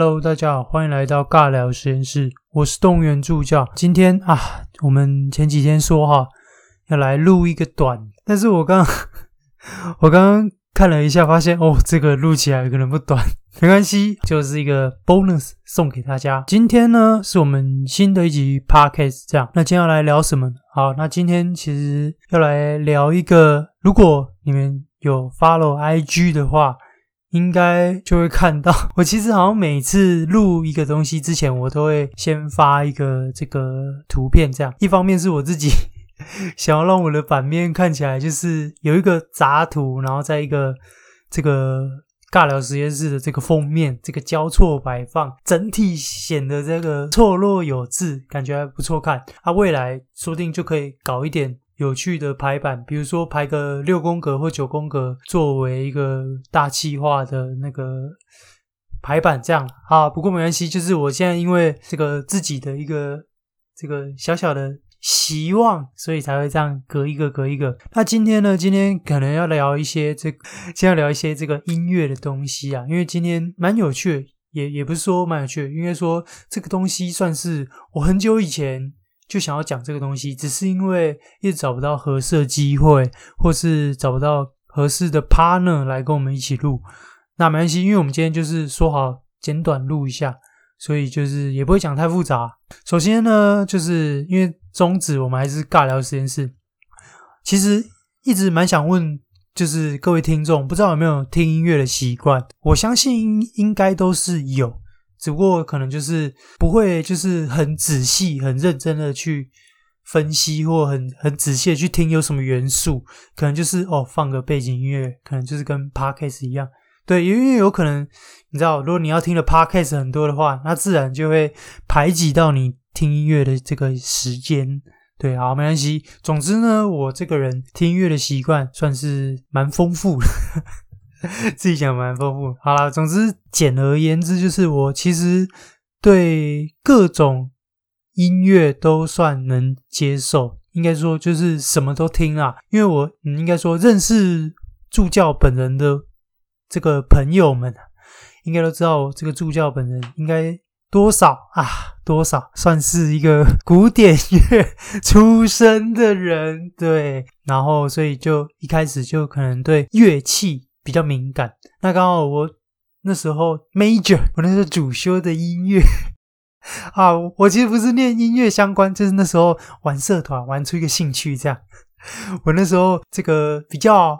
Hello，大家好，欢迎来到尬聊实验室，我是动物园助教。今天啊，我们前几天说哈要来录一个短，但是我刚 我刚刚看了一下，发现哦，这个录起来可能不短，没关系，就是一个 bonus 送给大家。今天呢，是我们新的一集 podcast，这样。那今天要来聊什么？好，那今天其实要来聊一个，如果你们有 follow IG 的话，应该就会看到。我其实好像每次录一个东西之前，我都会先发一个这个图片，这样。一方面是我自己 想要让我的版面看起来就是有一个杂图，然后在一个这个尬聊实验室的这个封面，这个交错摆放，整体显得这个错落有致，感觉还不错看。啊，未来说不定就可以搞一点。有趣的排版，比如说排个六宫格或九宫格，作为一个大气化的那个排版，这样啊。不过没关系，就是我现在因为这个自己的一个这个小小的希望，所以才会这样隔一个隔一个。那今天呢？今天可能要聊一些这个，先要聊一些这个音乐的东西啊，因为今天蛮有趣的，也也不是说蛮有趣的，应该说这个东西算是我很久以前。就想要讲这个东西，只是因为一直找不到合适的机会，或是找不到合适的 partner 来跟我们一起录。那没关系，因为我们今天就是说好简短录一下，所以就是也不会讲太复杂。首先呢，就是因为宗旨我们还是尬聊实验室。其实一直蛮想问，就是各位听众，不知道有没有听音乐的习惯？我相信应该都是有。只不过可能就是不会，就是很仔细、很认真的去分析，或很很仔细的去听有什么元素。可能就是哦，放个背景音乐，可能就是跟 Podcast 一样。对，因为有可能你知道，如果你要听的 Podcast 很多的话，那自然就会排挤到你听音乐的这个时间。对，好，没关系。总之呢，我这个人听音乐的习惯算是蛮丰富的。自己讲蛮丰富，好啦，总之简而言之，就是我其实对各种音乐都算能接受，应该说就是什么都听啦。因为我应该说认识助教本人的这个朋友们，应该都知道这个助教本人应该多少啊，多少算是一个 古典乐出身的人，对，然后所以就一开始就可能对乐器。比较敏感，那刚好我那时候 major，我那时候主修的音乐 啊，我其实不是念音乐相关，就是那时候玩社团玩出一个兴趣这样。我那时候这个比较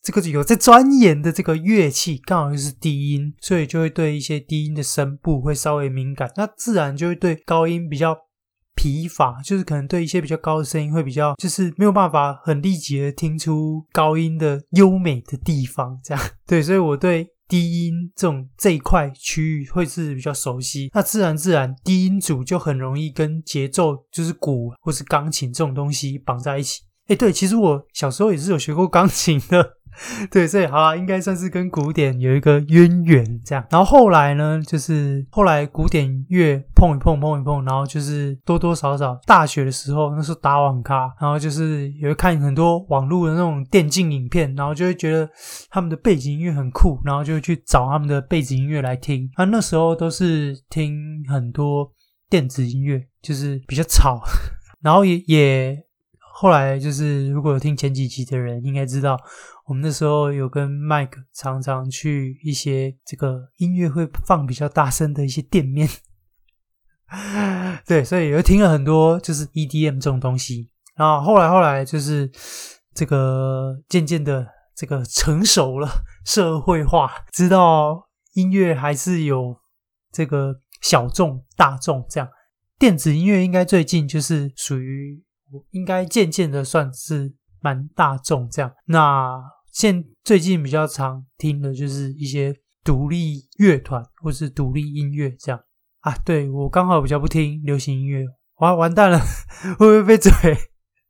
这个有在钻研的这个乐器，刚好就是低音，所以就会对一些低音的声部会稍微敏感，那自然就会对高音比较。疲乏，就是可能对一些比较高的声音会比较，就是没有办法很立即的听出高音的优美的地方，这样。对，所以我对低音这种这一块区域会是比较熟悉。那自然自然，低音组就很容易跟节奏，就是鼓或是钢琴这种东西绑在一起。诶，对，其实我小时候也是有学过钢琴的。对，所以好啊，应该算是跟古典有一个渊源这样。然后后来呢，就是后来古典乐碰一碰，碰一碰，然后就是多多少少大学的时候，那时候打网咖，然后就是也会看很多网络的那种电竞影片，然后就会觉得他们的背景音乐很酷，然后就会去找他们的背景音乐来听。那，那时候都是听很多电子音乐，就是比较吵，然后也也。后来就是，如果有听前几集的人应该知道，我们那时候有跟 Mike 常常去一些这个音乐会放比较大声的一些店面，对，所以有听了很多就是 EDM 这种东西。然后后来后来就是这个渐渐的这个成熟了，社会化，知道音乐还是有这个小众、大众这样。电子音乐应该最近就是属于。应该渐渐的算是蛮大众这样。那现最近比较常听的就是一些独立乐团或是独立音乐这样啊。对，我刚好比较不听流行音乐，完完蛋了，会不会被嘴？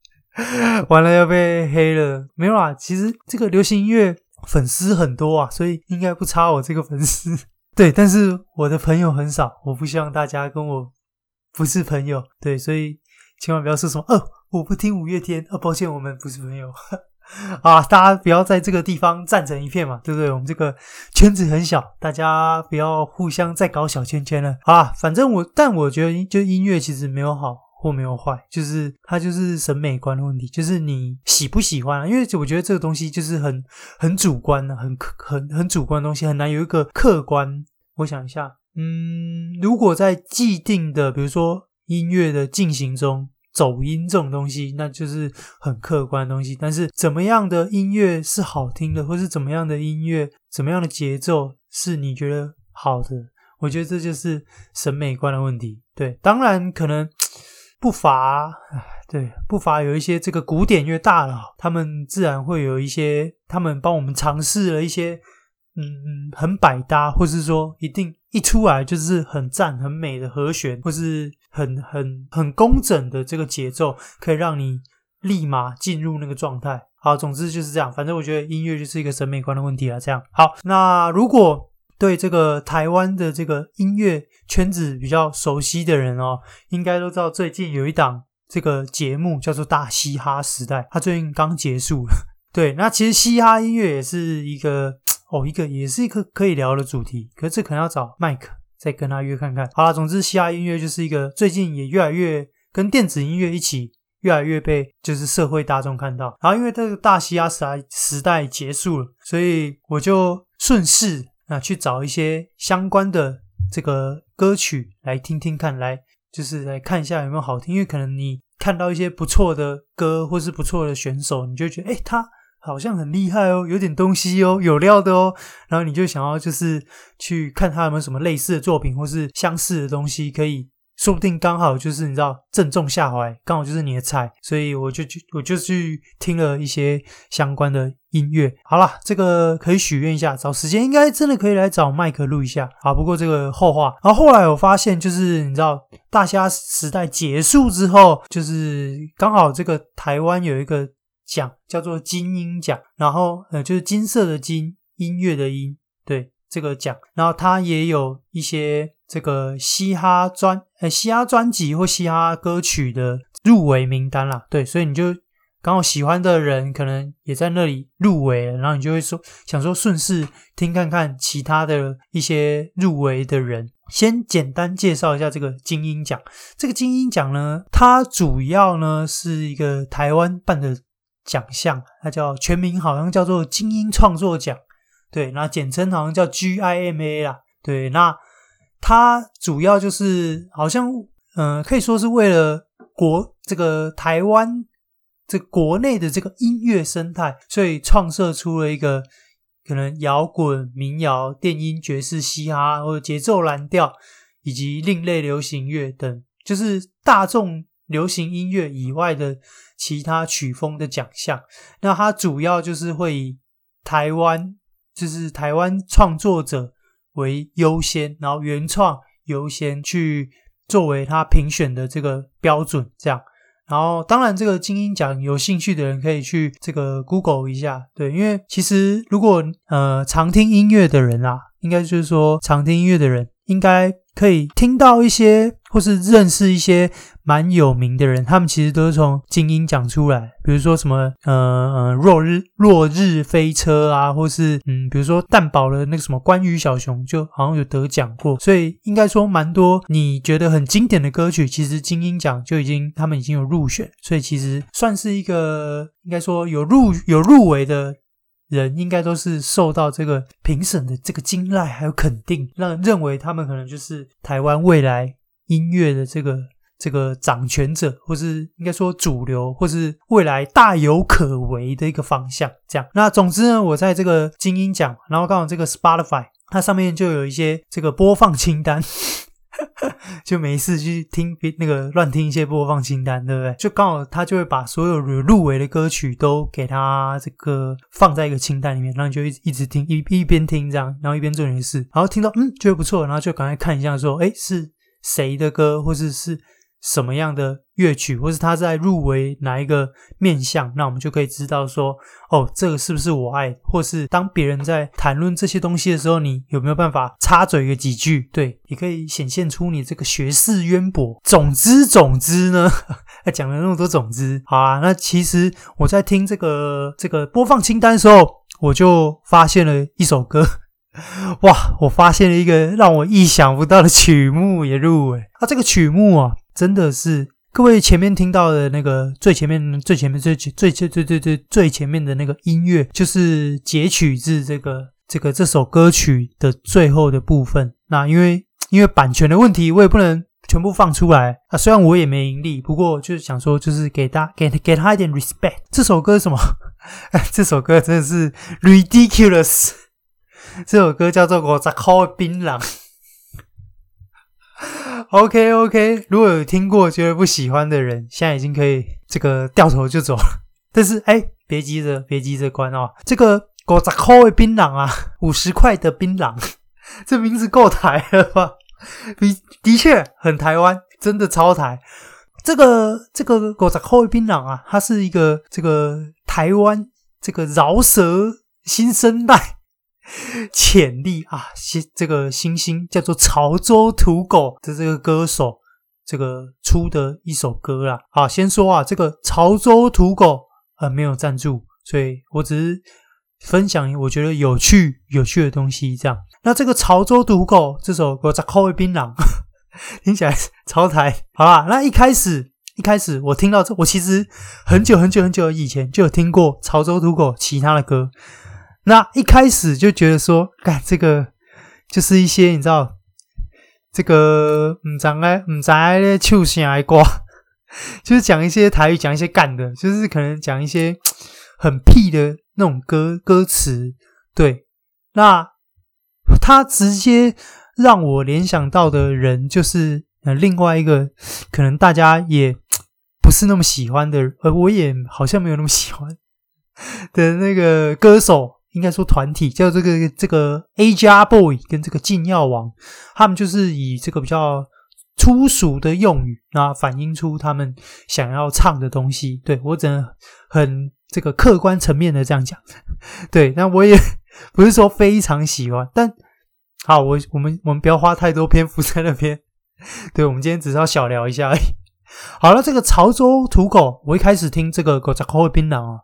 完了要被黑了？没有啦，其实这个流行音乐粉丝很多啊，所以应该不差我这个粉丝。对，但是我的朋友很少，我不希望大家跟我不是朋友。对，所以。千万不要说什么，哦，我不听五月天，哦，抱歉，我们不是朋友。啊，大家不要在这个地方站成一片嘛，对不对？我们这个圈子很小，大家不要互相再搞小圈圈了。好啦，反正我，但我觉得，就音乐其实没有好或没有坏，就是它就是审美观的问题，就是你喜不喜欢。因为我觉得这个东西就是很很主观的，很很很主观的东西，很难有一个客观。我想一下，嗯，如果在既定的，比如说音乐的进行中。走音这种东西，那就是很客观的东西。但是怎么样的音乐是好听的，或是怎么样的音乐、怎么样的节奏是你觉得好的？我觉得这就是审美观的问题。对，当然可能 不乏，对，不乏有一些这个古典乐大佬，他们自然会有一些，他们帮我们尝试了一些。嗯，很百搭，或是说一定一出来就是很赞、很美的和弦，或是很很很工整的这个节奏，可以让你立马进入那个状态。好，总之就是这样。反正我觉得音乐就是一个审美观的问题啊。这样好，那如果对这个台湾的这个音乐圈子比较熟悉的人哦，应该都知道最近有一档这个节目叫做《大嘻哈时代》，它最近刚结束了。对，那其实嘻哈音乐也是一个。哦，一个也是一个可以聊的主题，可是这可能要找麦克再跟他约看看。好啦，总之，嘻哈音乐就是一个最近也越来越跟电子音乐一起越来越被就是社会大众看到。然后因为这个大嘻哈时代时代结束了，所以我就顺势啊去找一些相关的这个歌曲来听听看，来就是来看一下有没有好听。因为可能你看到一些不错的歌或是不错的选手，你就觉得诶他。好像很厉害哦，有点东西哦，有料的哦，然后你就想要就是去看他有没有什么类似的作品或是相似的东西，可以说不定刚好就是你知道正中下怀，刚好就是你的菜，所以我就去我就去听了一些相关的音乐。好啦，这个可以许愿一下，找时间应该真的可以来找麦克录一下啊。不过这个后话，然后后来我发现就是你知道大虾时代结束之后，就是刚好这个台湾有一个。奖叫做金音奖，然后呃就是金色的金，音乐的音，对这个奖，然后它也有一些这个嘻哈专呃嘻哈专辑或嘻哈歌曲的入围名单啦，对，所以你就刚好喜欢的人可能也在那里入围，然后你就会说想说顺势听看看其他的一些入围的人，先简单介绍一下这个金音奖。这个金音奖呢，它主要呢是一个台湾办的。奖项，它叫全名好像叫做精英创作奖，对，那简称好像叫 GIMA 啦，对，那它主要就是好像，嗯、可以说是为了国这个台湾这国内的这个音乐生态，所以创设出了一个可能摇滚、民谣、电音、爵士、嘻哈或者节奏蓝调以及另类流行乐等，就是大众。流行音乐以外的其他曲风的奖项，那它主要就是会以台湾，就是台湾创作者为优先，然后原创优先去作为他评选的这个标准，这样。然后当然这个金音奖有兴趣的人可以去这个 Google 一下，对，因为其实如果呃常听音乐的人啊，应该就是说常听音乐的人应该。可以听到一些，或是认识一些蛮有名的人，他们其实都是从金音奖出来。比如说什么，呃呃，落日落日飞车啊，或是嗯，比如说蛋堡的那个什么关于小熊，就好像有得奖过。所以应该说蛮多你觉得很经典的歌曲，其实金音奖就已经他们已经有入选，所以其实算是一个应该说有入有入围的。人应该都是受到这个评审的这个青睐还有肯定，让认为他们可能就是台湾未来音乐的这个这个掌权者，或是应该说主流，或是未来大有可为的一个方向。这样，那总之呢，我在这个金音奖，然后刚好这个 Spotify 它上面就有一些这个播放清单。就没事去听那个乱听一些播放清单，对不对？就刚好他就会把所有入围的歌曲都给他这个放在一个清单里面，然后你就一一直听，一一边听这样，然后一边做点事，然后听到嗯觉得不错，然后就赶快看一下说，哎是谁的歌，或者，是。什么样的乐曲，或是他在入围哪一个面向，那我们就可以知道说，哦，这个是不是我爱？或是当别人在谈论这些东西的时候，你有没有办法插嘴个几句？对，也可以显现出你这个学识渊博。总之，总之呢，讲了那么多种子，好啊。那其实我在听这个这个播放清单的时候，我就发现了一首歌，哇！我发现了一个让我意想不到的曲目也入围。啊，这个曲目啊，真的是各位前面听到的那个最前面、最前面、最最最最最最最前面的那个音乐，就是截取自这个这个这首歌曲的最后的部分。那因为因为版权的问题，我也不能。全部放出来啊！虽然我也没盈利，不过就是想说，就是给他给给他一点 respect。这首歌什么？哎，这首歌真的是 ridiculous。这首歌叫做《五十块的槟榔》。OK OK，如果有听过觉得不喜欢的人，现在已经可以这个掉头就走了。但是哎，别急着，别急着关哦。这个五十块的槟榔啊，五十块的槟榔，这名字够台了吧？的的确很台湾，真的超台。这个这个五十块的槟榔啊，它是一个这个台湾这个饶舌新生代 潜力啊，新这个新星叫做潮州土狗的这个歌手，这个出的一首歌啦。好，先说啊，这个潮州土狗呃没有赞助，所以我只是分享我觉得有趣有趣的东西这样。那这个潮州土狗这首歌叫《口味槟榔》，听起来超台，好啦？那一开始一开始我听到这，我其实很久很久很久以前就有听过潮州土狗其他的歌。那一开始就觉得说，干这个就是一些你知道，这个唔知哎唔知咧唱啥的歌，就是讲一些台语，讲一些干的，就是可能讲一些很屁的那种歌歌词。对，那。他直接让我联想到的人，就是呃另外一个可能大家也不是那么喜欢的，而我也好像没有那么喜欢的那个歌手，应该说团体叫这个这个 A-Jaa Boy 跟这个禁药王，他们就是以这个比较粗俗的用语啊，反映出他们想要唱的东西。对，我只能很这个客观层面的这样讲，对，那我也不是说非常喜欢，但。好，我我们我们不要花太多篇幅在那边。对，我们今天只是要小聊一下而已。好了，这个潮州土狗，我一开始听这个《五十块的槟榔》啊，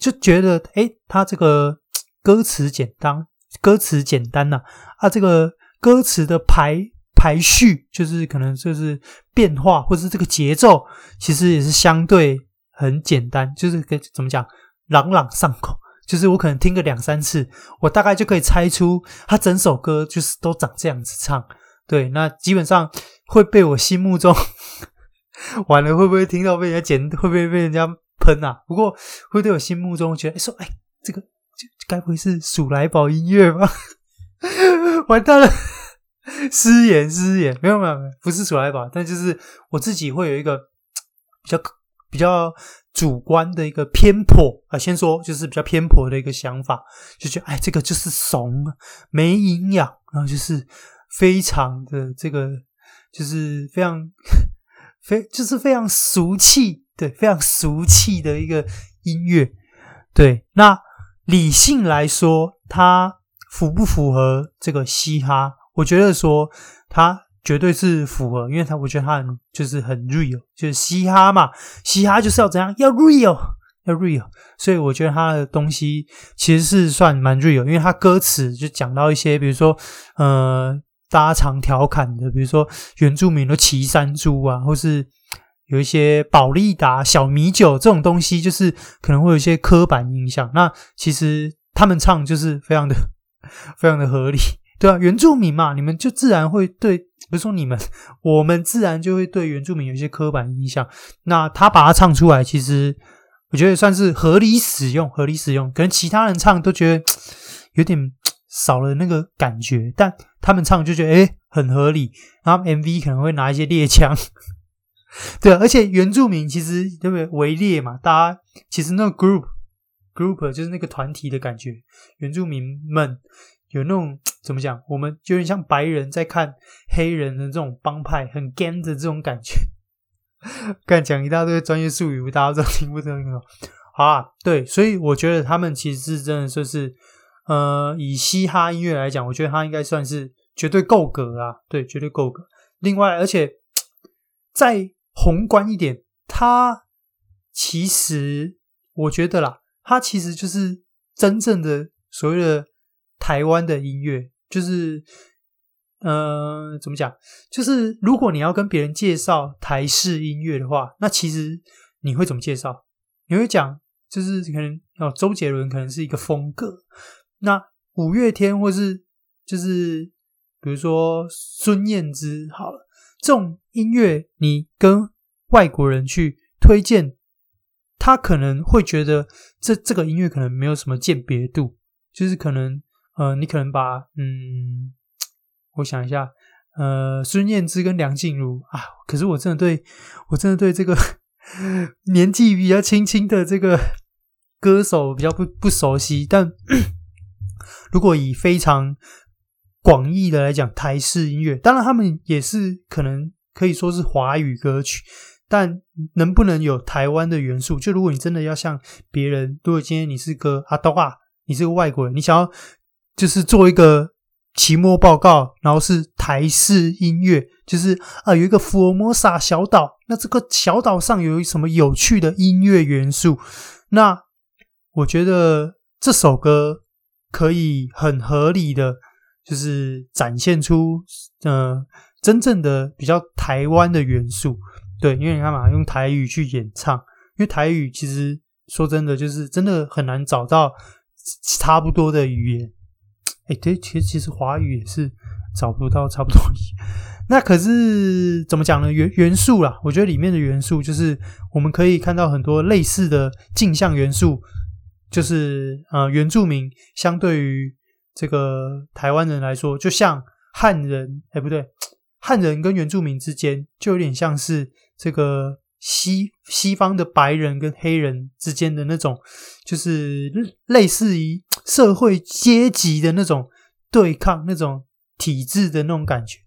就觉得诶，它这个歌词简单，歌词简单呐啊，这个歌词的排排序，就是可能就是变化，或是这个节奏，其实也是相对很简单，就是跟怎么讲，朗朗上口。就是我可能听个两三次，我大概就可以猜出他整首歌就是都长这样子唱。对，那基本上会被我心目中 完了，会不会听到被人家剪？会不会被人家喷啊？不过会对我心目中觉得，哎，说，哎，这个该不会是鼠来宝音乐吧？完蛋了，失言失言，没有没有没有，不是鼠来宝，但就是我自己会有一个 比较比较。主观的一个偏颇啊，先说就是比较偏颇的一个想法，就觉得哎，这个就是怂，没营养，然后就是非常的这个，就是非常 非就是非常俗气，对，非常俗气的一个音乐。对，那理性来说，它符不符合这个嘻哈？我觉得说它。绝对是符合，因为他我觉得他很就是很 real，就是嘻哈嘛，嘻哈就是要怎样，要 real，要 real，所以我觉得他的东西其实是算蛮 real，因为他歌词就讲到一些，比如说呃，大家常调侃的，比如说原住民的骑山猪啊，或是有一些保利达、小米酒这种东西，就是可能会有一些刻板印象。那其实他们唱就是非常的 非常的合理。对啊，原住民嘛，你们就自然会对，不是说你们，我们自然就会对原住民有一些刻板印象。那他把它唱出来，其实我觉得算是合理使用，合理使用。可能其他人唱都觉得 有点少了那个感觉，但他们唱就觉得诶很合理。然后 MV 可能会拿一些猎枪，对，而且原住民其实对不对围猎嘛，大家其实那个 group group 就是那个团体的感觉，原住民们。有那种 怎么讲？我们就有点像白人在看黑人的这种帮派，很 gang 的这种感觉。干讲一大堆专业术语，大家都听不懂。好 啊，对，所以我觉得他们其实是真的就是，呃，以嘻哈音乐来讲，我觉得他应该算是绝对够格啊，对，绝对够格。另外，而且 在宏观一点，它其实我觉得啦，它其实就是真正的所谓的台湾的音乐，就是呃，怎么讲？就是如果你要跟别人介绍台式音乐的话，那其实你会怎么介绍？你会讲，就是可能哦，周杰伦可能是一个风格，那五月天或是就是比如说孙燕姿好了，这种音乐你跟外国人去推荐，他可能会觉得这这个音乐可能没有什么鉴别度，就是可能呃，你可能把嗯，我想一下，呃，孙燕姿跟梁静茹啊，可是我真的对我真的对这个。年纪比较轻轻的这个歌手比较不不熟悉，但如果以非常广义的来讲，台式音乐，当然他们也是可能可以说是华语歌曲，但能不能有台湾的元素？就如果你真的要像别人，如果今天你是个阿东啊，你是个外国人，你想要就是做一个。期末报告，然后是台式音乐，就是啊，有一个福摩沙小岛，那这个小岛上有什么有趣的音乐元素？那我觉得这首歌可以很合理的，就是展现出呃真正的比较台湾的元素。对，因为你看嘛，用台语去演唱，因为台语其实说真的，就是真的很难找到差不多的语言。哎，对，其实其实华语也是找不到差不多。那可是怎么讲呢？元元素啦，我觉得里面的元素就是我们可以看到很多类似的镜像元素，就是呃原住民相对于这个台湾人来说，就像汉人，哎不对，汉人跟原住民之间就有点像是这个。西西方的白人跟黑人之间的那种，就是类似于社会阶级的那种对抗，那种体制的那种感觉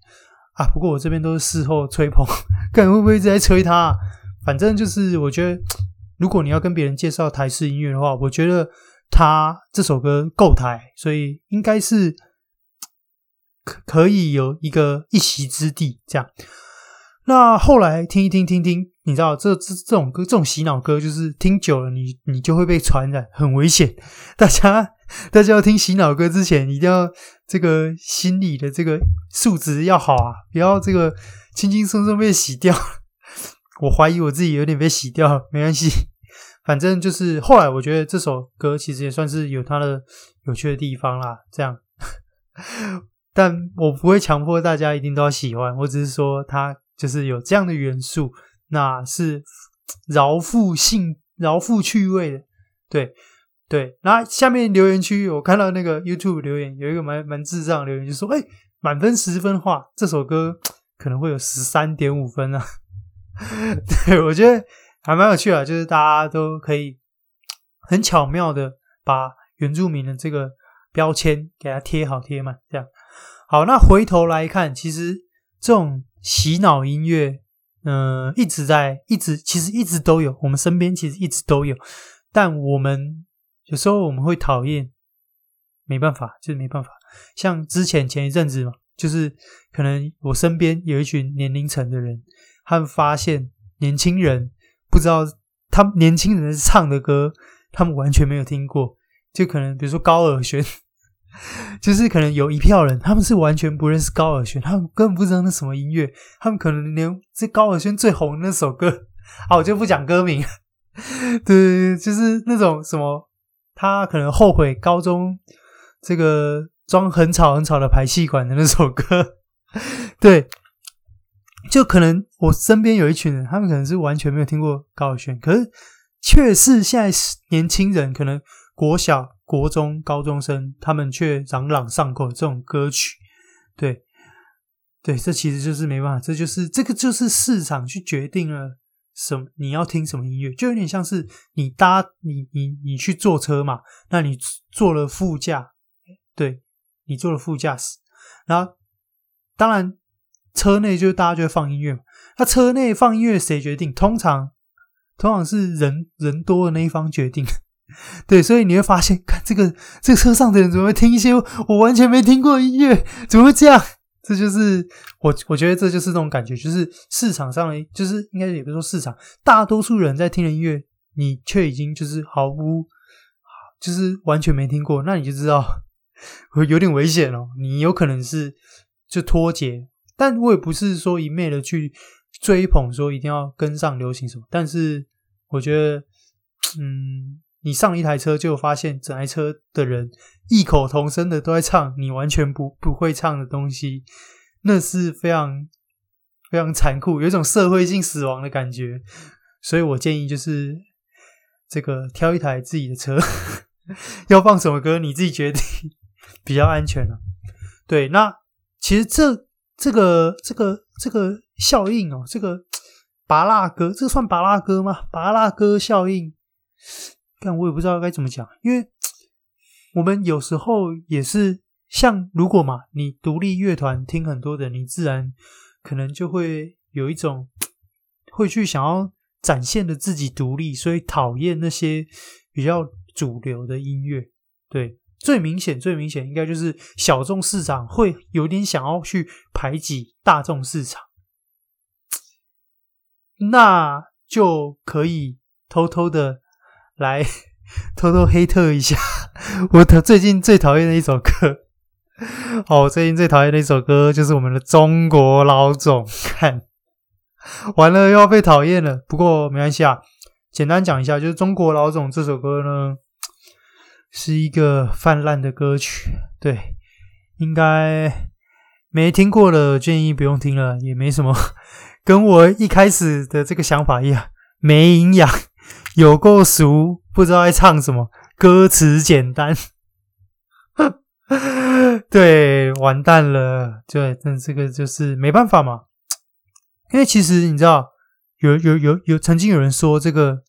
啊。不过我这边都是事后吹捧，看会不会一直在吹他。反正就是我觉得，如果你要跟别人介绍台式音乐的话，我觉得他这首歌够台，所以应该是 可可以有一个一席之地这样。那后来听一听，听听，你知道这这这种歌，这种洗脑歌，就是听久了你，你就会被传染，很危险。大家大家要听洗脑歌之前，一定要这个心理的这个素质要好啊，不要这个轻轻松松被洗掉。我怀疑我自己有点被洗掉，没关系，反正就是后来我觉得这首歌其实也算是有它的有趣的地方啦。这样，但我不会强迫大家一定都要喜欢，我只是说它。就是有这样的元素，那是饶富性、饶富趣味的，对对。那下面留言区，我看到那个 YouTube 留言，有一个蛮蛮智障的留言，就说：“哎、欸，满分十分话，这首歌可能会有十三点五分啊。”对，我觉得还蛮有趣的，就是大家都可以很巧妙的把原住民的这个标签给它贴好贴满，这样。好，那回头来看，其实这种。洗脑音乐，嗯、一直在，一直其实一直都有，我们身边其实一直都有，但我们有时候我们会讨厌，没办法，就是没办法。像之前前一阵子嘛，就是可能我身边有一群年龄层的人，他们发现年轻人不知道，他们年轻人唱的歌，他们完全没有听过，就可能比如说高尔宣。就是可能有一票人，他们是完全不认识高尔宣，他们根本不知道那什么音乐，他们可能连这高尔宣最红的那首歌，啊，我就不讲歌名。对，就是那种什么，他可能后悔高中这个装很吵很吵的排气管的那首歌。对，就可能我身边有一群人，他们可能是完全没有听过高尔宣，可是却是现在年轻人可能国小。国中高中生，他们却朗朗上口这种歌曲，对，对，这其实就是没办法，这就是这个就是市场去决定了什么你要听什么音乐，就有点像是你搭你你你去坐车嘛，那你坐了副驾，对，你坐了副驾驶，然后当然车内就大家就会放音乐嘛，那车内放音乐谁决定？通常通常是人人多的那一方决定。对，所以你会发现，看这个这个车上的人怎么会听一些我完全没听过的音乐？怎么会这样？这就是我我觉得这就是这种感觉，就是市场上就是应该也不是说市场，大多数人在听的音乐，你却已经就是毫无，就是完全没听过，那你就知道有点危险哦，你有可能是就脱节。但我也不是说一昧的去追捧，说一定要跟上流行什么，但是我觉得，嗯。你上一台车就发现整台车的人异口同声的都在唱你完全不不会唱的东西，那是非常非常残酷，有一种社会性死亡的感觉。所以我建议就是这个挑一台自己的车，要放什么歌你自己决定 比较安全啊。对，那其实这这个这个这个效应哦，这个芭乐歌，这个算芭乐歌吗？芭乐歌效应。但我也不知道该怎么讲，因为我们有时候也是像，如果嘛，你独立乐团听很多的，你自然可能就会有一种会去想要展现的自己独立，所以讨厌那些比较主流的音乐。对，最明显、最明显应该就是小众市场会有点想要去排挤大众市场，那就可以偷偷的。来偷偷黑特一下，我最近最讨厌的一首歌。好，我最近最讨厌的一首歌就是我们的中国老总。看完了又要被讨厌了，不过没关系啊。简单讲一下，就是中国老总这首歌呢，是一个泛滥的歌曲。对，应该没听过的建议不用听了，也没什么，跟我一开始的这个想法一样，没营养。有够俗，不知道在唱什么，歌词简单，对，完蛋了，对，但这个就是没办法嘛，因为其实你知道，有有有有，曾经有人说，这个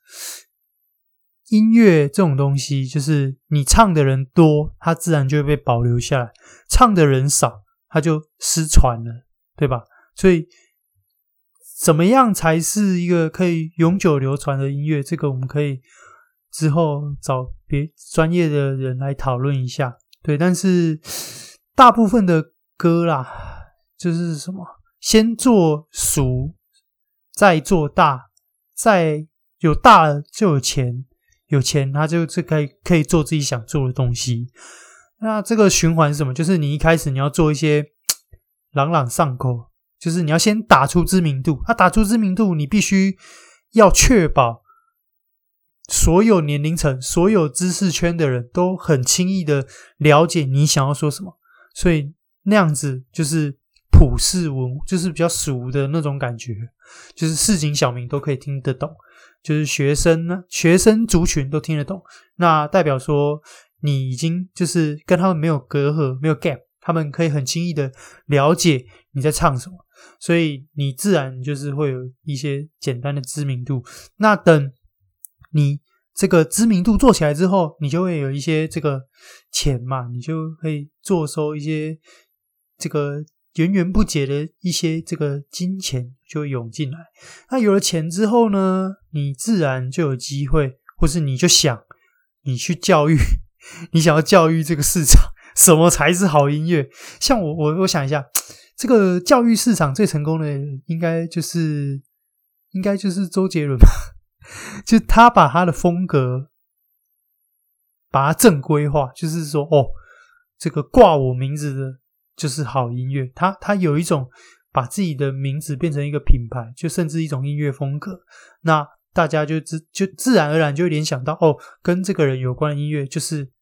音乐这种东西，就是你唱的人多，它自然就会被保留下来；唱的人少，它就失传了，对吧？所以。怎么样才是一个可以永久流传的音乐？这个我们可以之后找别专业的人来讨论一下。对，但是大部分的歌啦，就是什么，先做俗，再做大，再有大了就有钱，有钱他就就可以可以做自己想做的东西。那这个循环是什么？就是你一开始你要做一些朗朗上口。就是你要先打出知名度，啊，打出知名度，你必须要确保所有年龄层、所有知识圈的人都很轻易的了解你想要说什么，所以那样子就是普世文，就是比较俗的那种感觉，就是市井小民都可以听得懂，就是学生呢，学生族群都听得懂，那代表说你已经就是跟他们没有隔阂，没有 gap，他们可以很轻易的了解你在唱什么。所以你自然就是会有一些简单的知名度。那等你这个知名度做起来之后，你就会有一些这个钱嘛，你就会坐收一些这个源源不绝的一些这个金钱就会涌进来。那有了钱之后呢，你自然就有机会，或是你就想你去教育，你想要教育这个市场，什么才是好音乐？像我，我我想一下。这个教育市场最成功的应该就是，应该就是周杰伦吧？就他把他的风格把它正规化，就是说，哦，这个挂我名字的就是好音乐。他他有一种把自己的名字变成一个品牌，就甚至一种音乐风格。那大家就自就自然而然就联想到，哦，跟这个人有关的音乐就是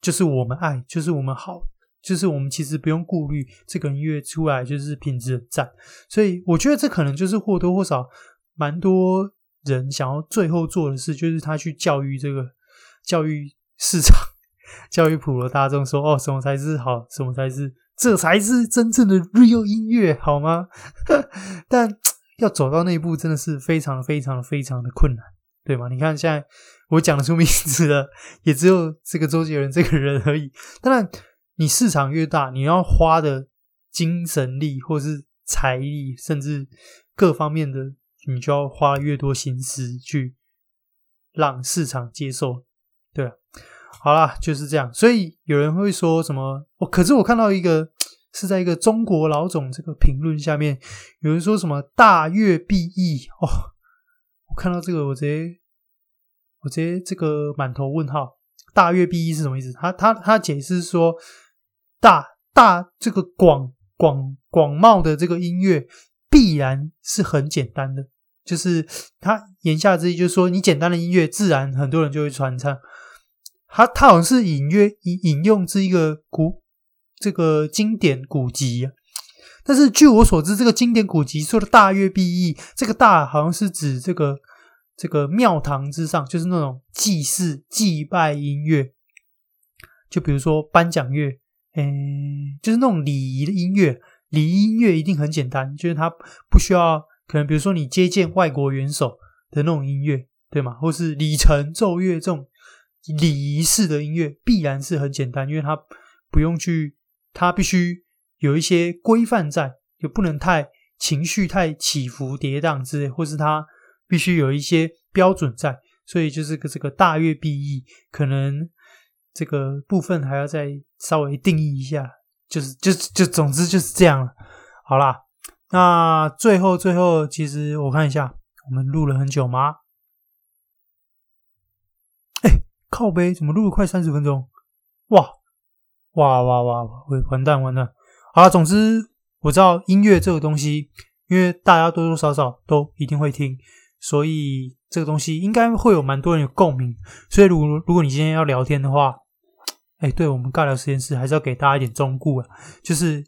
就是我们爱，就是我们好。就是我们其实不用顾虑这个音乐出来就是品质很赞，所以我觉得这可能就是或多或少蛮多人想要最后做的事，就是他去教育这个教育市场，教育普罗大众说哦，什么才是好，什么才是这才是真正的 real 音乐，好吗？但要走到那一步真的是非常非常非常的困难，对吗？你看现在我讲得出名字的也只有这个周杰伦这个人而已，当然。你市场越大，你要花的精神力或是财力，甚至各方面的，你就要花越多心思去让市场接受。对啊，好啦，就是这样。所以有人会说什么？我可是我看到一个 是在一个中国老总这个评论下面，有人说什么大乐毕易哦，我看到这个我直接我直接这个满头问号，大乐毕易是什么意思？他他他解释说大大这个广广广袤的这个音乐必然是很简单的，就是他言下之意就是说你简单的音乐自然很多人就会传唱。他他好像是隐约引引用这一个古这个经典古籍，但是据我所知，这个经典古籍说的大乐毕易，这个大好像是指这个这个庙堂之上，就是那种祭祀祭拜音乐，就比如说颁奖乐，诶，就是那种礼仪的音乐，礼仪音乐一定很简单，就是它不需要可能比如说你接见外国元首的那种音乐，对吗？或是礼成奏乐这种。礼仪式的音乐必然是很简单，因为它不用去，它必须有一些规范在，就不能太情绪太起伏跌宕之类，或是它必须有一些标准在，所以就是个这个大乐必易，可能这个部分还要再稍微定义一下，就是就就总之就是这样了。好啦，那最后最后，其实我看一下，我们录了很久吗？靠背怎么录了快三十分钟？哇哇哇哇！完蛋完蛋！好了，总之我知道音乐这个东西，因为大家多多少少都一定会听，所以这个东西应该会有蛮多人有共鸣。所以如如果你今天要聊天的话，哎，对我们尬聊实验室还是要给大家一点忠告啊，就是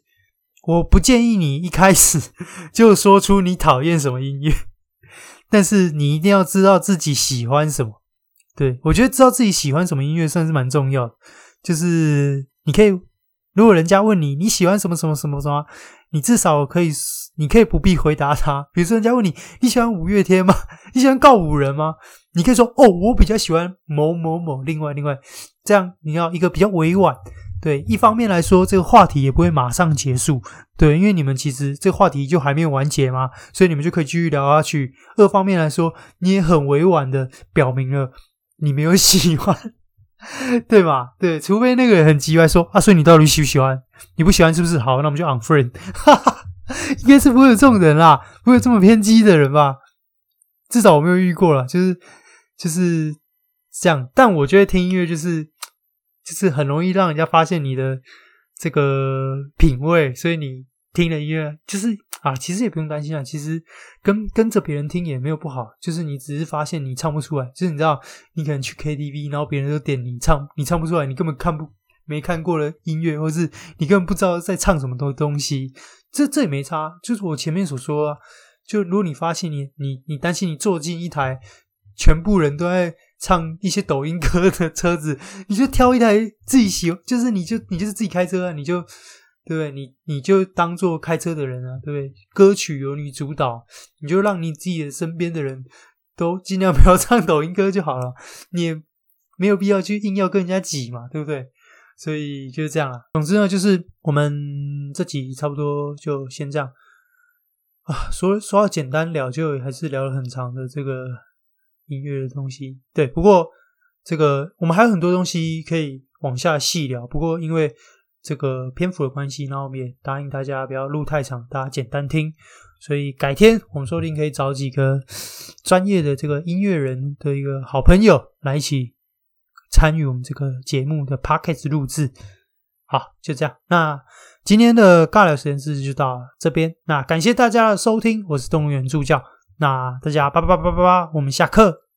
我不建议你一开始 就说出你讨厌什么音乐，但是你一定要知道自己喜欢什么。对，我觉得知道自己喜欢什么音乐算是蛮重要的。就是你可以，如果人家问你你喜欢什么什么什么什么，你至少可以，你可以不必回答他。比如说人家问你你喜欢五月天吗？你喜欢告五人吗？你可以说哦，我比较喜欢某某某。另外另外，这样你要一个比较委婉。对，一方面来说，这个话题也不会马上结束。对，因为你们其实这个话题就还没有完结嘛，所以你们就可以继续聊下去。二方面来说，你也很委婉的表明了。你没有喜欢，对吧？对，除非那个人很急来说啊，所以你到底喜不喜欢？你不喜欢是不是？好，那我们就 unfriend。哈哈，应该是不会有这种人啦，不会有这么偏激的人吧？至少我没有遇过啦，就是就是这样。但我觉得听音乐就是就是很容易让人家发现你的这个品味，所以你。听了音乐，就是啊，其实也不用担心啊。其实跟跟着别人听也没有不好，就是你只是发现你唱不出来，就是你知道，你可能去 KTV，然后别人都点你唱，你唱不出来，你根本看不没看过的音乐，或是你根本不知道在唱什么东东西，这这也没差。就是我前面所说啊，就如果你发现你你你担心你坐进一台全部人都在唱一些抖音歌的车子，你就挑一台自己喜欢，就是你就你就是自己开车啊，你就。对不对？你你就当做开车的人啊，对不对？歌曲由你主导，你就让你自己的身边的人都尽量 不要唱抖音歌就好了。你也没有必要去硬要跟人家挤嘛，对不对？所以就是这样了。总之呢，就是我们这集差不多就先这样啊。说说要简单聊，就还是聊了很长的这个音乐的东西。对，不过这个我们还有很多东西可以往下细聊。不过因为这个篇幅的关系，那我们也答应大家不要录太长，大家简单听。所以改天我们说不定可以找几个专业的这个音乐人的一个好朋友来一起参与我们这个节目的 podcast 录制。好，就这样。那今天的尬聊实验室就到这边。那感谢大家的收听，我是动物园助教。那大家拜拜拜拜拜拜，我们下课。